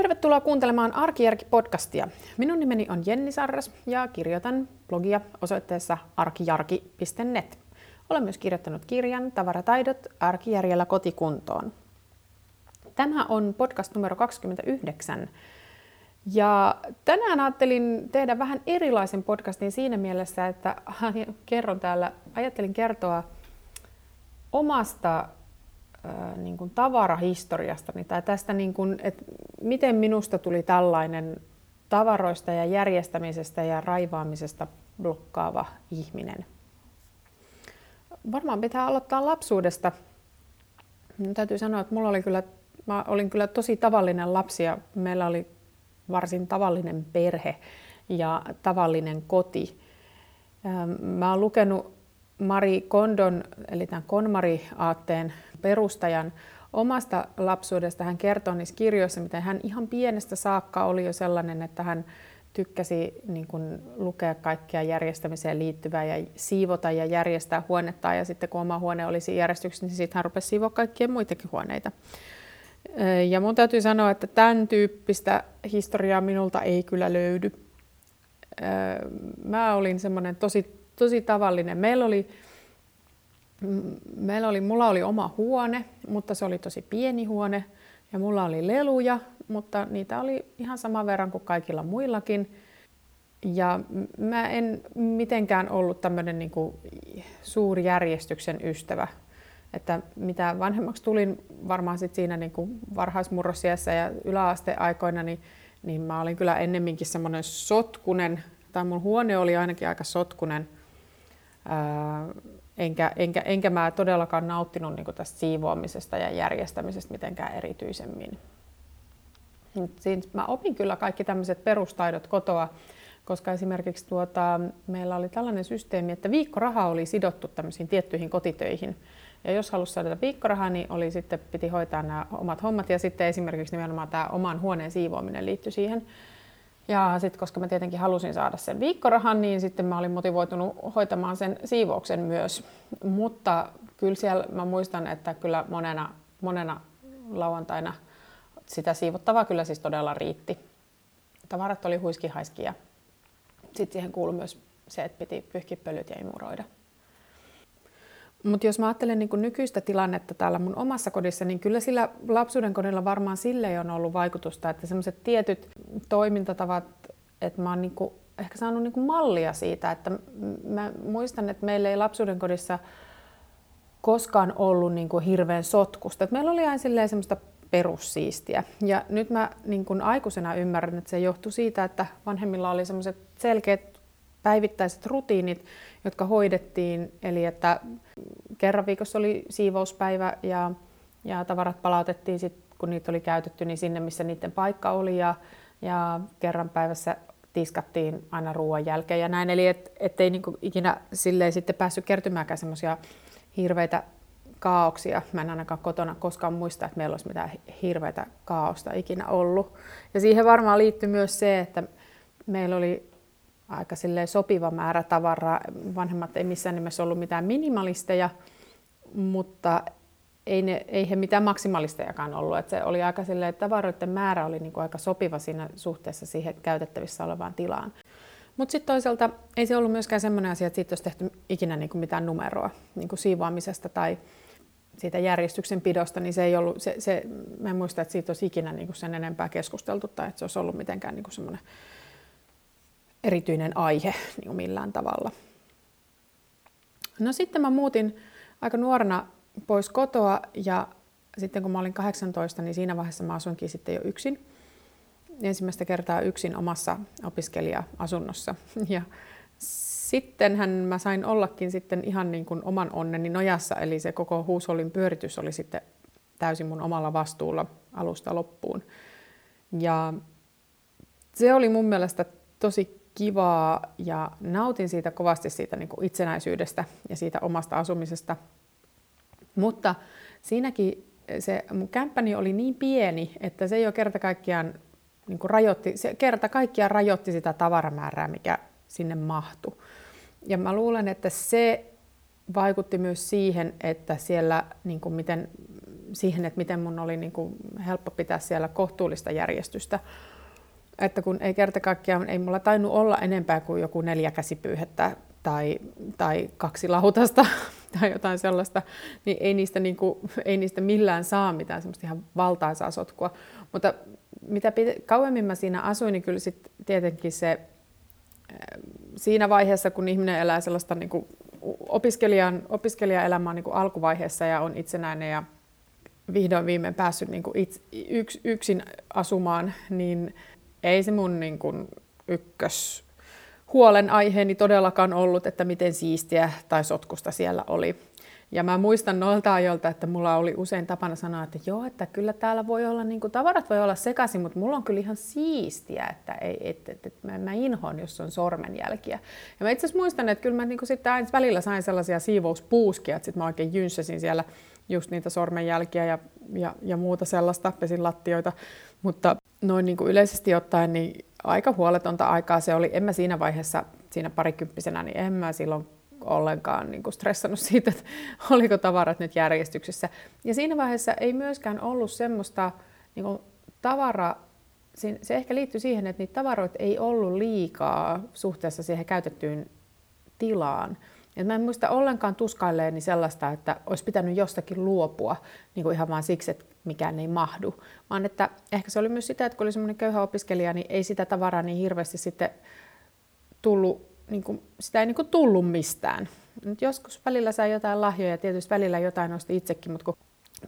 Tervetuloa kuuntelemaan Arkijärki-podcastia. Minun nimeni on Jenni Sarras ja kirjoitan blogia osoitteessa arkijarki.net. Olen myös kirjoittanut kirjan Tavarataidot arkijärjellä kotikuntoon. Tämä on podcast numero 29. Ja tänään ajattelin tehdä vähän erilaisen podcastin siinä mielessä, että kerron täällä, ajattelin kertoa omasta niin kuin tavarahistoriastani tai tästä, niin kuin, että miten minusta tuli tällainen tavaroista ja järjestämisestä ja raivaamisesta blokkaava ihminen. Varmaan pitää aloittaa lapsuudesta. Täytyy sanoa, että mulla oli kyllä, mä olin kyllä tosi tavallinen lapsi ja meillä oli varsin tavallinen perhe ja tavallinen koti. Mä oon lukenut Mari Kondon, eli tämän KonMari-aatteen perustajan omasta lapsuudesta. Hän kertoo niissä kirjoissa, miten hän ihan pienestä saakka oli jo sellainen, että hän tykkäsi niin kuin, lukea kaikkea järjestämiseen liittyvää ja siivota ja järjestää huonetta. Ja sitten kun oma huone olisi järjestyksessä, niin sitten hän rupesi siivoa kaikkien muitakin huoneita. Ja mun täytyy sanoa, että tämän tyyppistä historiaa minulta ei kyllä löydy. Mä olin semmoinen tosi tosi tavallinen. Meillä oli, meillä oli, mulla oli oma huone, mutta se oli tosi pieni huone. Ja mulla oli leluja, mutta niitä oli ihan saman verran kuin kaikilla muillakin. Ja mä en mitenkään ollut tämmöinen niin kuin suuri järjestyksen ystävä. Että mitä vanhemmaksi tulin varmaan sit siinä niin varhaismurrosiässä ja yläasteaikoina, niin, niin mä olin kyllä ennemminkin semmoinen sotkunen, tai mun huone oli ainakin aika sotkunen – enkä, enkä, enkä mä todellakaan nauttinut niin tästä siivoamisesta ja järjestämisestä mitenkään erityisemmin. Siinä mä opin kyllä kaikki tämmöiset perustaidot kotoa, koska esimerkiksi tuota, meillä oli tällainen systeemi, että viikkoraha oli sidottu tämmöisiin tiettyihin kotitöihin. Ja jos halusi saada viikkorahaa, niin oli sitten, piti hoitaa nämä omat hommat ja sitten esimerkiksi nimenomaan tämä oman huoneen siivoaminen liittyi siihen. Ja sitten koska mä tietenkin halusin saada sen viikkorahan, niin sitten mä olin motivoitunut hoitamaan sen siivouksen myös. Mutta kyllä siellä mä muistan, että kyllä monena, monena lauantaina sitä siivottavaa kyllä siis todella riitti. Tavarat oli huiskihaiski ja sitten siihen kuului myös se, että piti pyyhkiä pölyt ja imuroida. Mutta jos mä ajattelen niin nykyistä tilannetta täällä mun omassa kodissa, niin kyllä sillä lapsuuden kodilla varmaan sille on ollut vaikutusta, että semmoiset tietyt toimintatavat, että mä oon niin kuin, ehkä saanut niin kuin mallia siitä, että mä muistan, että meillä ei lapsuuden kodissa koskaan ollut niin kuin hirveän sotkusta. Et meillä oli aina semmoista perussiistiä. Ja nyt mä niin kuin aikuisena ymmärrän, että se johtui siitä, että vanhemmilla oli semmoiset selkeät päivittäiset rutiinit, jotka hoidettiin. Eli että kerran viikossa oli siivouspäivä ja, ja tavarat palautettiin sit, kun niitä oli käytetty, niin sinne, missä niiden paikka oli. Ja, ja kerran päivässä tiskattiin aina ruoan jälkeen ja näin. Eli et, ettei niinku ikinä silleen sitten päässyt kertymäänkään semmoisia hirveitä kaauksia. Mä en ainakaan kotona koskaan muista, että meillä olisi mitään hirveitä kaaosta ikinä ollut. Ja siihen varmaan liittyy myös se, että meillä oli aika sopiva määrä tavaraa. Vanhemmat ei missään nimessä ollut mitään minimalisteja, mutta ei, ne, ei he mitään maksimalistejakaan ollut. Et se oli aika silleen, että tavaroiden määrä oli niinku aika sopiva siinä suhteessa siihen käytettävissä olevaan tilaan. Mutta sitten toisaalta ei se ollut myöskään sellainen asia, että siitä olisi tehty ikinä niinku mitään numeroa niinku siivoamisesta tai siitä järjestyksen pidosta, niin se ei ollut, se, se, mä en muista, että siitä olisi ikinä niinku sen enempää keskusteltu tai että se olisi ollut mitenkään niinku semmoinen erityinen aihe niin millään tavalla. No sitten mä muutin aika nuorena pois kotoa ja sitten kun mä olin 18, niin siinä vaiheessa mä asuinkin sitten jo yksin. Ensimmäistä kertaa yksin omassa opiskelija-asunnossa. Ja sittenhän mä sain ollakin sitten ihan niin kuin oman onneni nojassa, eli se koko huusolin pyöritys oli sitten täysin mun omalla vastuulla alusta loppuun. Ja se oli mun mielestä tosi kivaa ja nautin siitä kovasti siitä niin kuin itsenäisyydestä ja siitä omasta asumisesta. Mutta siinäkin se mun kämppäni oli niin pieni, että se jo kerta kaikkiaan niin kuin rajoitti, se kerta kaikkiaan rajoitti sitä tavaramäärää, mikä sinne mahtui. Ja mä luulen, että se vaikutti myös siihen, että siellä niin kuin miten siihen, että miten mun oli niin kuin helppo pitää siellä kohtuullista järjestystä. Että kun ei kerta kaikkiaan, ei mulla tainnut olla enempää kuin joku neljä käsipyyhettä tai, tai kaksi lautasta tai jotain sellaista, niin ei niistä, niin kuin, ei niistä millään saa mitään semmoista ihan valtaisaa sotkua. Mutta mitä pit- kauemmin mä siinä asuin, niin kyllä sitten tietenkin se siinä vaiheessa, kun ihminen elää sellaista niin kuin opiskelijan, opiskelijaelämää niin kuin alkuvaiheessa ja on itsenäinen ja vihdoin viimein päässyt niin kuin itse, yks, yksin asumaan, niin ei se mun niin kuin ykkös huolenaiheeni todellakaan ollut, että miten siistiä tai sotkusta siellä oli. Ja mä muistan noilta ajoilta, että mulla oli usein tapana sanoa, että joo, että kyllä täällä voi olla, niin kuin, tavarat voi olla sekaisin, mutta mulla on kyllä ihan siistiä, että ei, et, et, et, mä, mä inhoan, jos on sormenjälkiä. Ja mä itse asiassa muistan, että kyllä mä niin kuin sitten aina välillä sain sellaisia siivouspuuskia, että sitten mä oikein jynssäsin siellä just niitä sormenjälkiä ja, ja, ja muuta sellaista, pesin lattioita. Mutta noin niin kuin yleisesti ottaen, niin aika huoletonta aikaa se oli. En mä siinä vaiheessa, siinä parikymppisenä, niin en mä silloin ollenkaan niin kuin stressannut siitä, että oliko tavarat nyt järjestyksessä. Ja siinä vaiheessa ei myöskään ollut semmoista niin kuin tavara, se ehkä liittyy siihen, että niitä tavaroita ei ollut liikaa suhteessa siihen käytettyyn tilaan. Et mä en muista ollenkaan tuskailleeni sellaista, että olisi pitänyt jostakin luopua niin kuin ihan vaan siksi, että mikään ei mahdu. Vaan että ehkä se oli myös sitä, että kun oli semmoinen köyhä opiskelija, niin ei sitä tavaraa niin hirveästi sitten tullut niin kuin, sitä ei niin kuin tullut mistään. Nyt joskus välillä sai jotain lahjoja ja tietysti välillä jotain nosti itsekin, mutta kun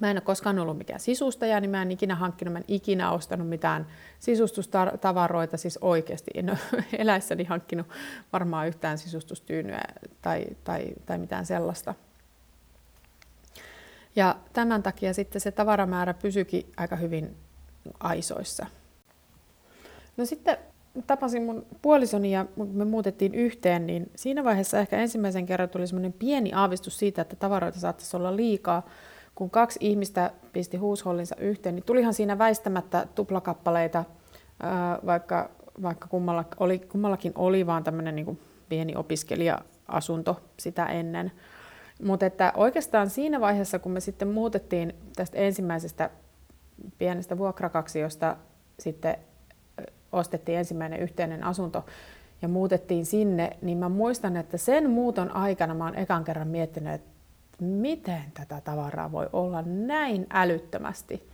mä en ole koskaan ollut mikään sisustaja, niin mä en ikinä hankkinut, mä en ikinä ostanut mitään sisustustavaroita, siis oikeasti en ole eläissäni hankkinut varmaan yhtään sisustustyynyä tai, tai, tai mitään sellaista. Ja tämän takia sitten se tavaramäärä pysyikin aika hyvin aisoissa. No sitten tapasin mun puolisoni ja me muutettiin yhteen, niin siinä vaiheessa ehkä ensimmäisen kerran tuli semmoinen pieni aavistus siitä, että tavaroita saattaisi olla liikaa. Kun kaksi ihmistä pisti huushollinsa yhteen, niin tulihan siinä väistämättä tuplakappaleita, vaikka, vaikka kummalla, oli, kummallakin oli vaan tämmöinen niin pieni opiskelija-asunto sitä ennen. Mutta että oikeastaan siinä vaiheessa, kun me sitten muutettiin tästä ensimmäisestä pienestä vuokrakaksiosta sitten ostettiin ensimmäinen yhteinen asunto ja muutettiin sinne, niin mä muistan, että sen muuton aikana mä oon ekan kerran miettinyt, että miten tätä tavaraa voi olla näin älyttömästi.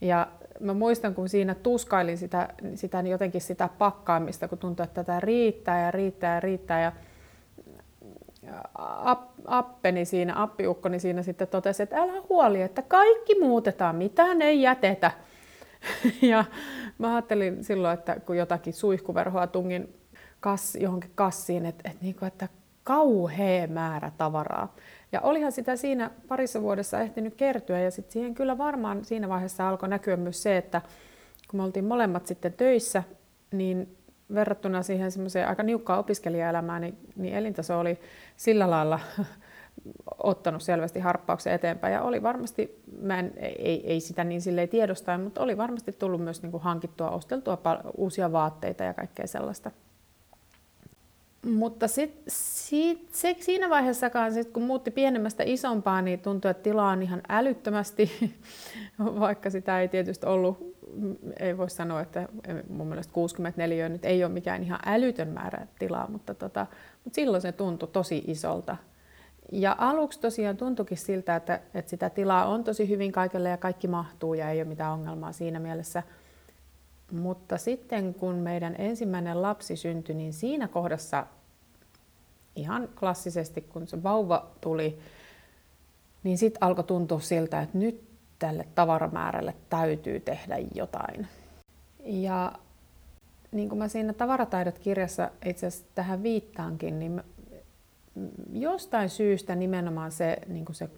Ja mä muistan, kun siinä tuskailin sitä, sitä jotenkin sitä pakkaamista, kun tuntui, että tätä riittää ja riittää ja riittää. Ja appeni siinä, appiukkoni siinä sitten totesi, että älä huoli, että kaikki muutetaan, mitään ei jätetä. ja mä ajattelin silloin, että kun jotakin suihkuverhoa tungin kassi, johonkin kassiin, että, että, niin kuin, että kauhea määrä tavaraa. Ja olihan sitä siinä parissa vuodessa ehtinyt kertyä ja sitten siihen kyllä varmaan siinä vaiheessa alkoi näkyä myös se, että kun me oltiin molemmat sitten töissä, niin verrattuna siihen semmoiseen aika niukkaan opiskelijaelämään, niin, niin elintaso oli sillä lailla ottanut selvästi harppauksen eteenpäin ja oli varmasti, mä en, ei, ei sitä niin silleen tiedostain, mutta oli varmasti tullut myös niin kuin hankittua, osteltua uusia vaatteita ja kaikkea sellaista. Mutta sit, sit, se, siinä vaiheessakaan, sit, kun muutti pienemmästä isompaan, niin tuntui, että tilaa on ihan älyttömästi, vaikka sitä ei tietysti ollut, ei voi sanoa, että mun mielestä 64 nyt ei ole mikään ihan älytön määrä tilaa, mutta, tota, mutta silloin se tuntui tosi isolta. Ja aluksi tosiaan tuntuikin siltä, että, että sitä tilaa on tosi hyvin kaikille ja kaikki mahtuu ja ei ole mitään ongelmaa siinä mielessä. Mutta sitten kun meidän ensimmäinen lapsi syntyi, niin siinä kohdassa ihan klassisesti, kun se vauva tuli, niin sitten alkoi tuntua siltä, että nyt tälle tavaramäärälle täytyy tehdä jotain. Ja niin kuin mä siinä Tavarataidot-kirjassa itse asiassa tähän viittaankin, niin jostain syystä nimenomaan se, niin kuin se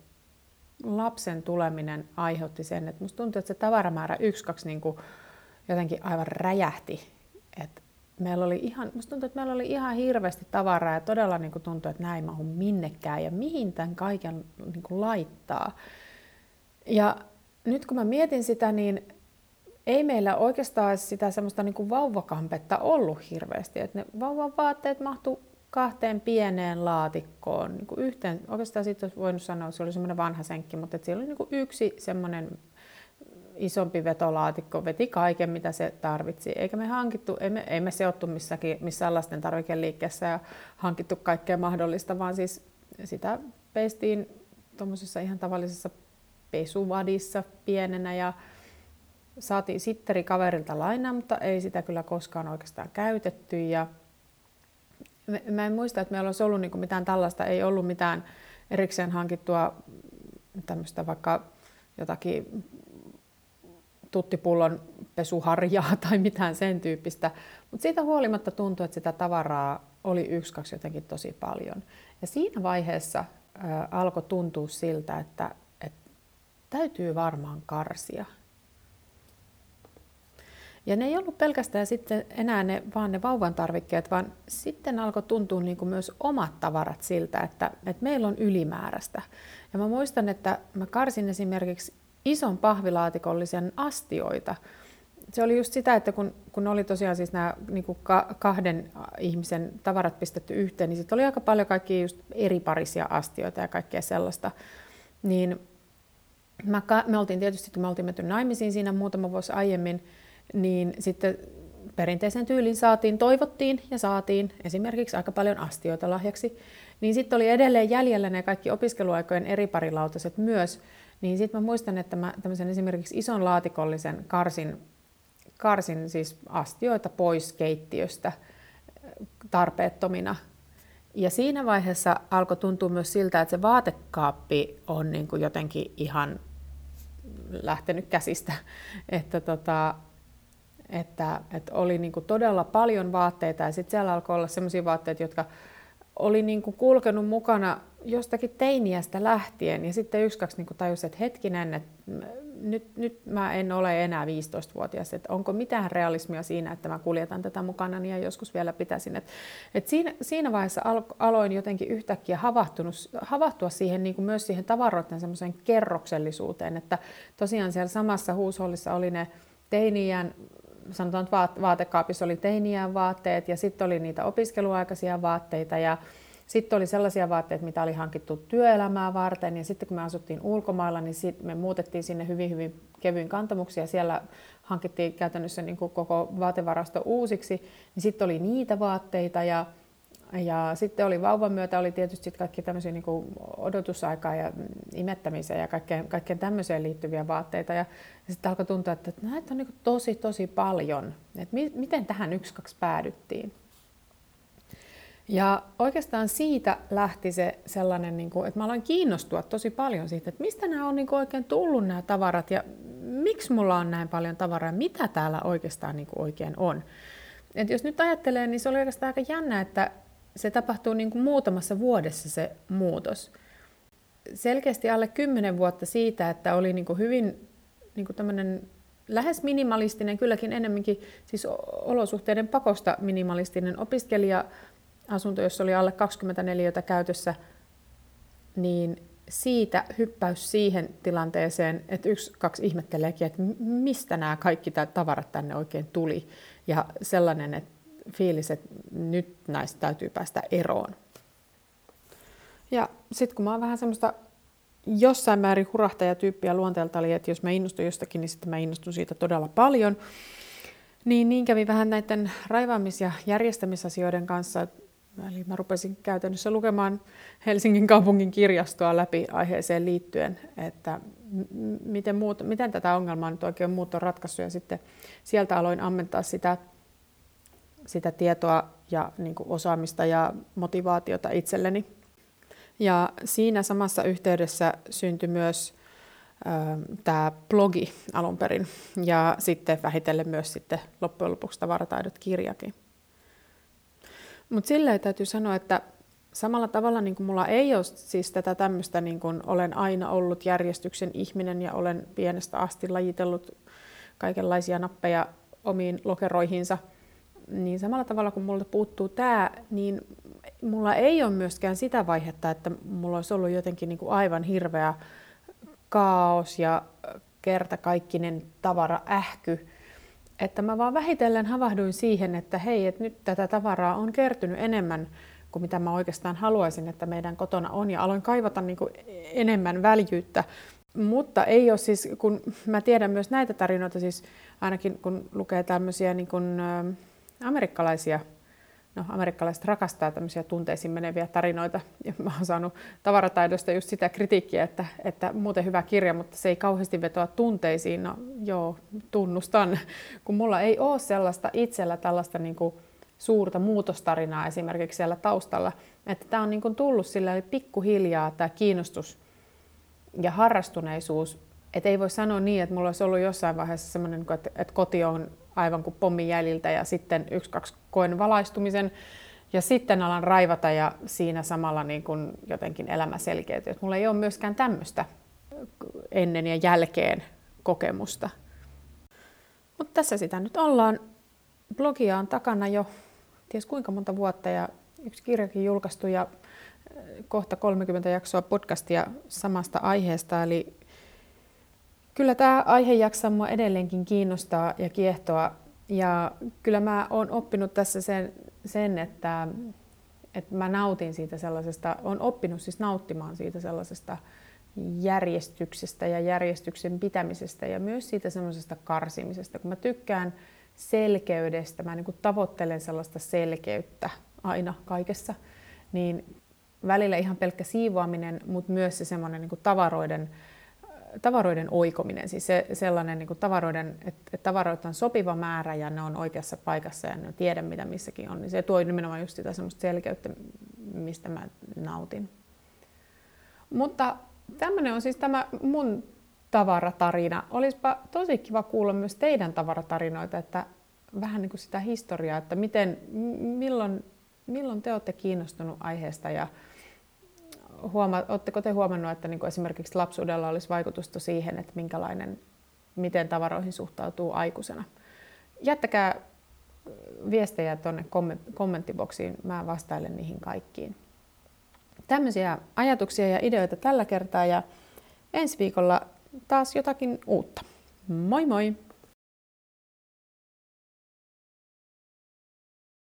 lapsen tuleminen aiheutti sen, että musta tuntuu, että se tavaramäärä yksi, kaksi niin kuin jotenkin aivan räjähti. että meillä oli ihan, musta tuntuu, että meillä oli ihan hirveästi tavaraa ja todella niin kuin tuntui, että näin mahu minnekään ja mihin tämän kaiken niin kuin laittaa. Ja nyt kun mä mietin sitä, niin ei meillä oikeastaan sitä semmoista niin kuin vauvakampetta ollut hirveästi. Että ne vauvan vaatteet mahtu kahteen pieneen laatikkoon, niin kuin yhteen, oikeastaan siitä olisi voinut sanoa, että se oli semmoinen vanha senkki, mutta että siellä oli niin kuin yksi semmoinen isompi vetolaatikko, veti kaiken mitä se tarvitsi. Eikä me hankittu, ei me, ei me seottu missäkin, missään lasten tarvikeliikkeessä ja hankittu kaikkea mahdollista, vaan siis sitä peistiin tuommoisessa ihan tavallisessa pesuvadissa pienenä ja saatiin sitteri kaverilta lainaa, mutta ei sitä kyllä koskaan oikeastaan käytetty. Ja mä en muista, että meillä olisi ollut niin mitään tällaista, ei ollut mitään erikseen hankittua tämmöistä vaikka jotakin tuttipullon pesuharjaa tai mitään sen tyyppistä. Mutta siitä huolimatta tuntui, että sitä tavaraa oli yksi, kaksi jotenkin tosi paljon. Ja siinä vaiheessa alkoi tuntua siltä, että täytyy varmaan karsia. Ja ne ei ollut pelkästään sitten enää ne, vaan ne vauvan tarvikkeet, vaan sitten alkoi tuntua niin kuin myös omat tavarat siltä, että, että meillä on ylimääräistä. Ja mä muistan, että mä karsin esimerkiksi ison pahvilaatikollisen astioita. Se oli just sitä, että kun, kun oli tosiaan siis nämä niin kuin kahden ihmisen tavarat pistetty yhteen, niin sitten oli aika paljon kaikkia just eri parisia astioita ja kaikkea sellaista. Niin mä, me oltiin tietysti, kun me oltiin menty naimisiin siinä muutama vuosi aiemmin, niin sitten perinteisen tyylin saatiin, toivottiin ja saatiin esimerkiksi aika paljon astioita lahjaksi, niin sitten oli edelleen jäljellä ne kaikki opiskeluaikojen eri parilautaset myös, niin sitten mä muistan, että mä tämmöisen esimerkiksi ison laatikollisen karsin, karsin siis astioita pois keittiöstä tarpeettomina. Ja siinä vaiheessa alkoi tuntua myös siltä, että se vaatekaappi on niin kuin jotenkin ihan lähtenyt käsistä. Että, tota, että, että oli niin kuin todella paljon vaatteita ja sitten siellä alkoi olla sellaisia vaatteita, jotka oli niin kuin kulkenut mukana jostakin teiniästä lähtien ja sitten yksi kaksi niin tajusi, että hetkinen, että nyt, nyt mä en ole enää 15-vuotias, että onko mitään realismia siinä, että mä kuljetan tätä mukana ja joskus vielä pitäisin. Et, et siinä, siinä vaiheessa aloin jotenkin yhtäkkiä havahtua siihen niin kuin myös siihen tavaroiden semmoiseen kerroksellisuuteen, että tosiaan siellä samassa huushollissa oli ne teiniän sanotaan, että vaatekaapissa oli teiniän vaatteet ja sitten oli niitä opiskeluaikaisia vaatteita ja sitten oli sellaisia vaatteita, mitä oli hankittu työelämää varten ja sitten kun me asuttiin ulkomailla, niin sit me muutettiin sinne hyvin hyvin kevyin kantamuksia. Siellä hankittiin käytännössä niin kuin koko vaatevarasto uusiksi, niin sitten oli niitä vaatteita ja ja sitten oli vauvan myötä oli tietysti kaikki tämmöisiä niin odotusaikaa ja imettämiseen ja kaikkeen, kaikkeen tämmöiseen liittyviä vaatteita. Ja, ja sitten alkoi tuntua, että näitä on niin tosi tosi paljon. Että mi, miten tähän yksi kaksi päädyttiin? Ja oikeastaan siitä lähti se sellainen, niin kuin, että mä aloin kiinnostua tosi paljon siitä, että mistä nämä on niin kuin oikein tullut nämä tavarat ja miksi mulla on näin paljon tavaraa, mitä täällä oikeastaan niin kuin oikein on. Et jos nyt ajattelee, niin se oli oikeastaan aika jännä, että se tapahtuu niin kuin muutamassa vuodessa se muutos. Selkeästi alle kymmenen vuotta siitä, että oli niin kuin hyvin niin kuin tämmöinen lähes minimalistinen, kylläkin enemmänkin siis olosuhteiden pakosta minimalistinen opiskelija-asunto, jossa oli alle 24 käytössä, niin siitä hyppäys siihen tilanteeseen, että yksi, kaksi ihmetteleekin, että mistä nämä kaikki tavarat tänne oikein tuli. Ja sellainen, että fiilis, että nyt näistä täytyy päästä eroon. Ja sitten kun mä oon vähän semmoista jossain määrin hurahtajatyyppiä luonteelta, eli että jos mä innostun jostakin, niin sitten mä innostun siitä todella paljon. Niin, niin kävi vähän näiden raivaamis- ja järjestämisasioiden kanssa. Eli mä rupesin käytännössä lukemaan Helsingin kaupungin kirjastoa läpi aiheeseen liittyen, että miten, muut, miten tätä ongelmaa nyt oikein muut on ratkaissut. Ja sitten sieltä aloin ammentaa sitä sitä tietoa ja niin osaamista ja motivaatiota itselleni. Ja siinä samassa yhteydessä syntyi myös tämä blogi alun perin ja sitten vähitellen myös sitten loppujen lopuksi tavarataidot kirjakin. Mutta silleen täytyy sanoa, että samalla tavalla niin kuin mulla ei ole siis tätä tämmöistä, niin kuin olen aina ollut järjestyksen ihminen ja olen pienestä asti lajitellut kaikenlaisia nappeja omiin lokeroihinsa – niin samalla tavalla kun multa puuttuu tämä, niin mulla ei ole myöskään sitä vaihetta, että mulla olisi ollut jotenkin niin kuin aivan hirveä kaos ja kertakaikkinen tavara ähky. Että mä vaan vähitellen havahduin siihen, että hei, että nyt tätä tavaraa on kertynyt enemmän kuin mitä mä oikeastaan haluaisin, että meidän kotona on. Ja aloin kaivata niin kuin enemmän väljyyttä. Mutta ei ole siis, kun mä tiedän myös näitä tarinoita, siis ainakin kun lukee tämmöisiä niin kuin, ä, amerikkalaisia no, amerikkalaiset rakastaa tämmöisiä tunteisiin meneviä tarinoita. Ja mä oon saanut tavarataidosta just sitä kritiikkiä, että, että muuten hyvä kirja, mutta se ei kauheasti vetoa tunteisiin. No joo, tunnustan, kun mulla ei ole sellaista itsellä tällaista niin kuin suurta muutostarinaa esimerkiksi siellä taustalla. Että tämä on niin kuin tullut sillä pikkuhiljaa tämä kiinnostus ja harrastuneisuus. Että ei voi sanoa niin, että mulla olisi ollut jossain vaiheessa semmoinen, että, että koti on aivan kuin pommin jäljiltä ja sitten yksi, kaksi koen valaistumisen ja sitten alan raivata ja siinä samalla niin kuin jotenkin elämä selkeytyy. Mulla ei ole myöskään tämmöistä ennen ja jälkeen kokemusta. Mutta tässä sitä nyt ollaan. Blogia on takana jo ties kuinka monta vuotta ja yksi kirjakin julkaistu ja äh, kohta 30 jaksoa podcastia samasta aiheesta. Eli Kyllä tämä aihe jaksaa mua edelleenkin kiinnostaa ja kiehtoa. Ja kyllä mä oon oppinut tässä sen, sen että, että mä nautin siitä sellaisesta, on oppinut siis nauttimaan siitä sellaisesta järjestyksestä ja järjestyksen pitämisestä ja myös siitä semmoisesta karsimisesta. Kun mä tykkään selkeydestä, mä niin kuin tavoittelen sellaista selkeyttä aina kaikessa, niin välillä ihan pelkkä siivoaminen, mutta myös se semmoinen niin tavaroiden tavaroiden oikominen, siis se, sellainen niin kuin tavaroiden, että, että tavaroita on sopiva määrä ja ne on oikeassa paikassa ja ne tiedä mitä missäkin on, niin se tuo nimenomaan just sitä semmoista selkeyttä, mistä mä nautin. Mutta tämmöinen on siis tämä mun tavaratarina. Olisipa tosi kiva kuulla myös teidän tavaratarinoita, että vähän niin kuin sitä historiaa, että miten, milloin, milloin te olette kiinnostunut aiheesta ja huoma, oletteko te huomannut, että niin kuin esimerkiksi lapsuudella olisi vaikutusta siihen, että minkälainen, miten tavaroihin suhtautuu aikuisena? Jättäkää viestejä tuonne kommenttiboksiin, mä vastailen niihin kaikkiin. Tämmöisiä ajatuksia ja ideoita tällä kertaa ja ensi viikolla taas jotakin uutta. Moi moi!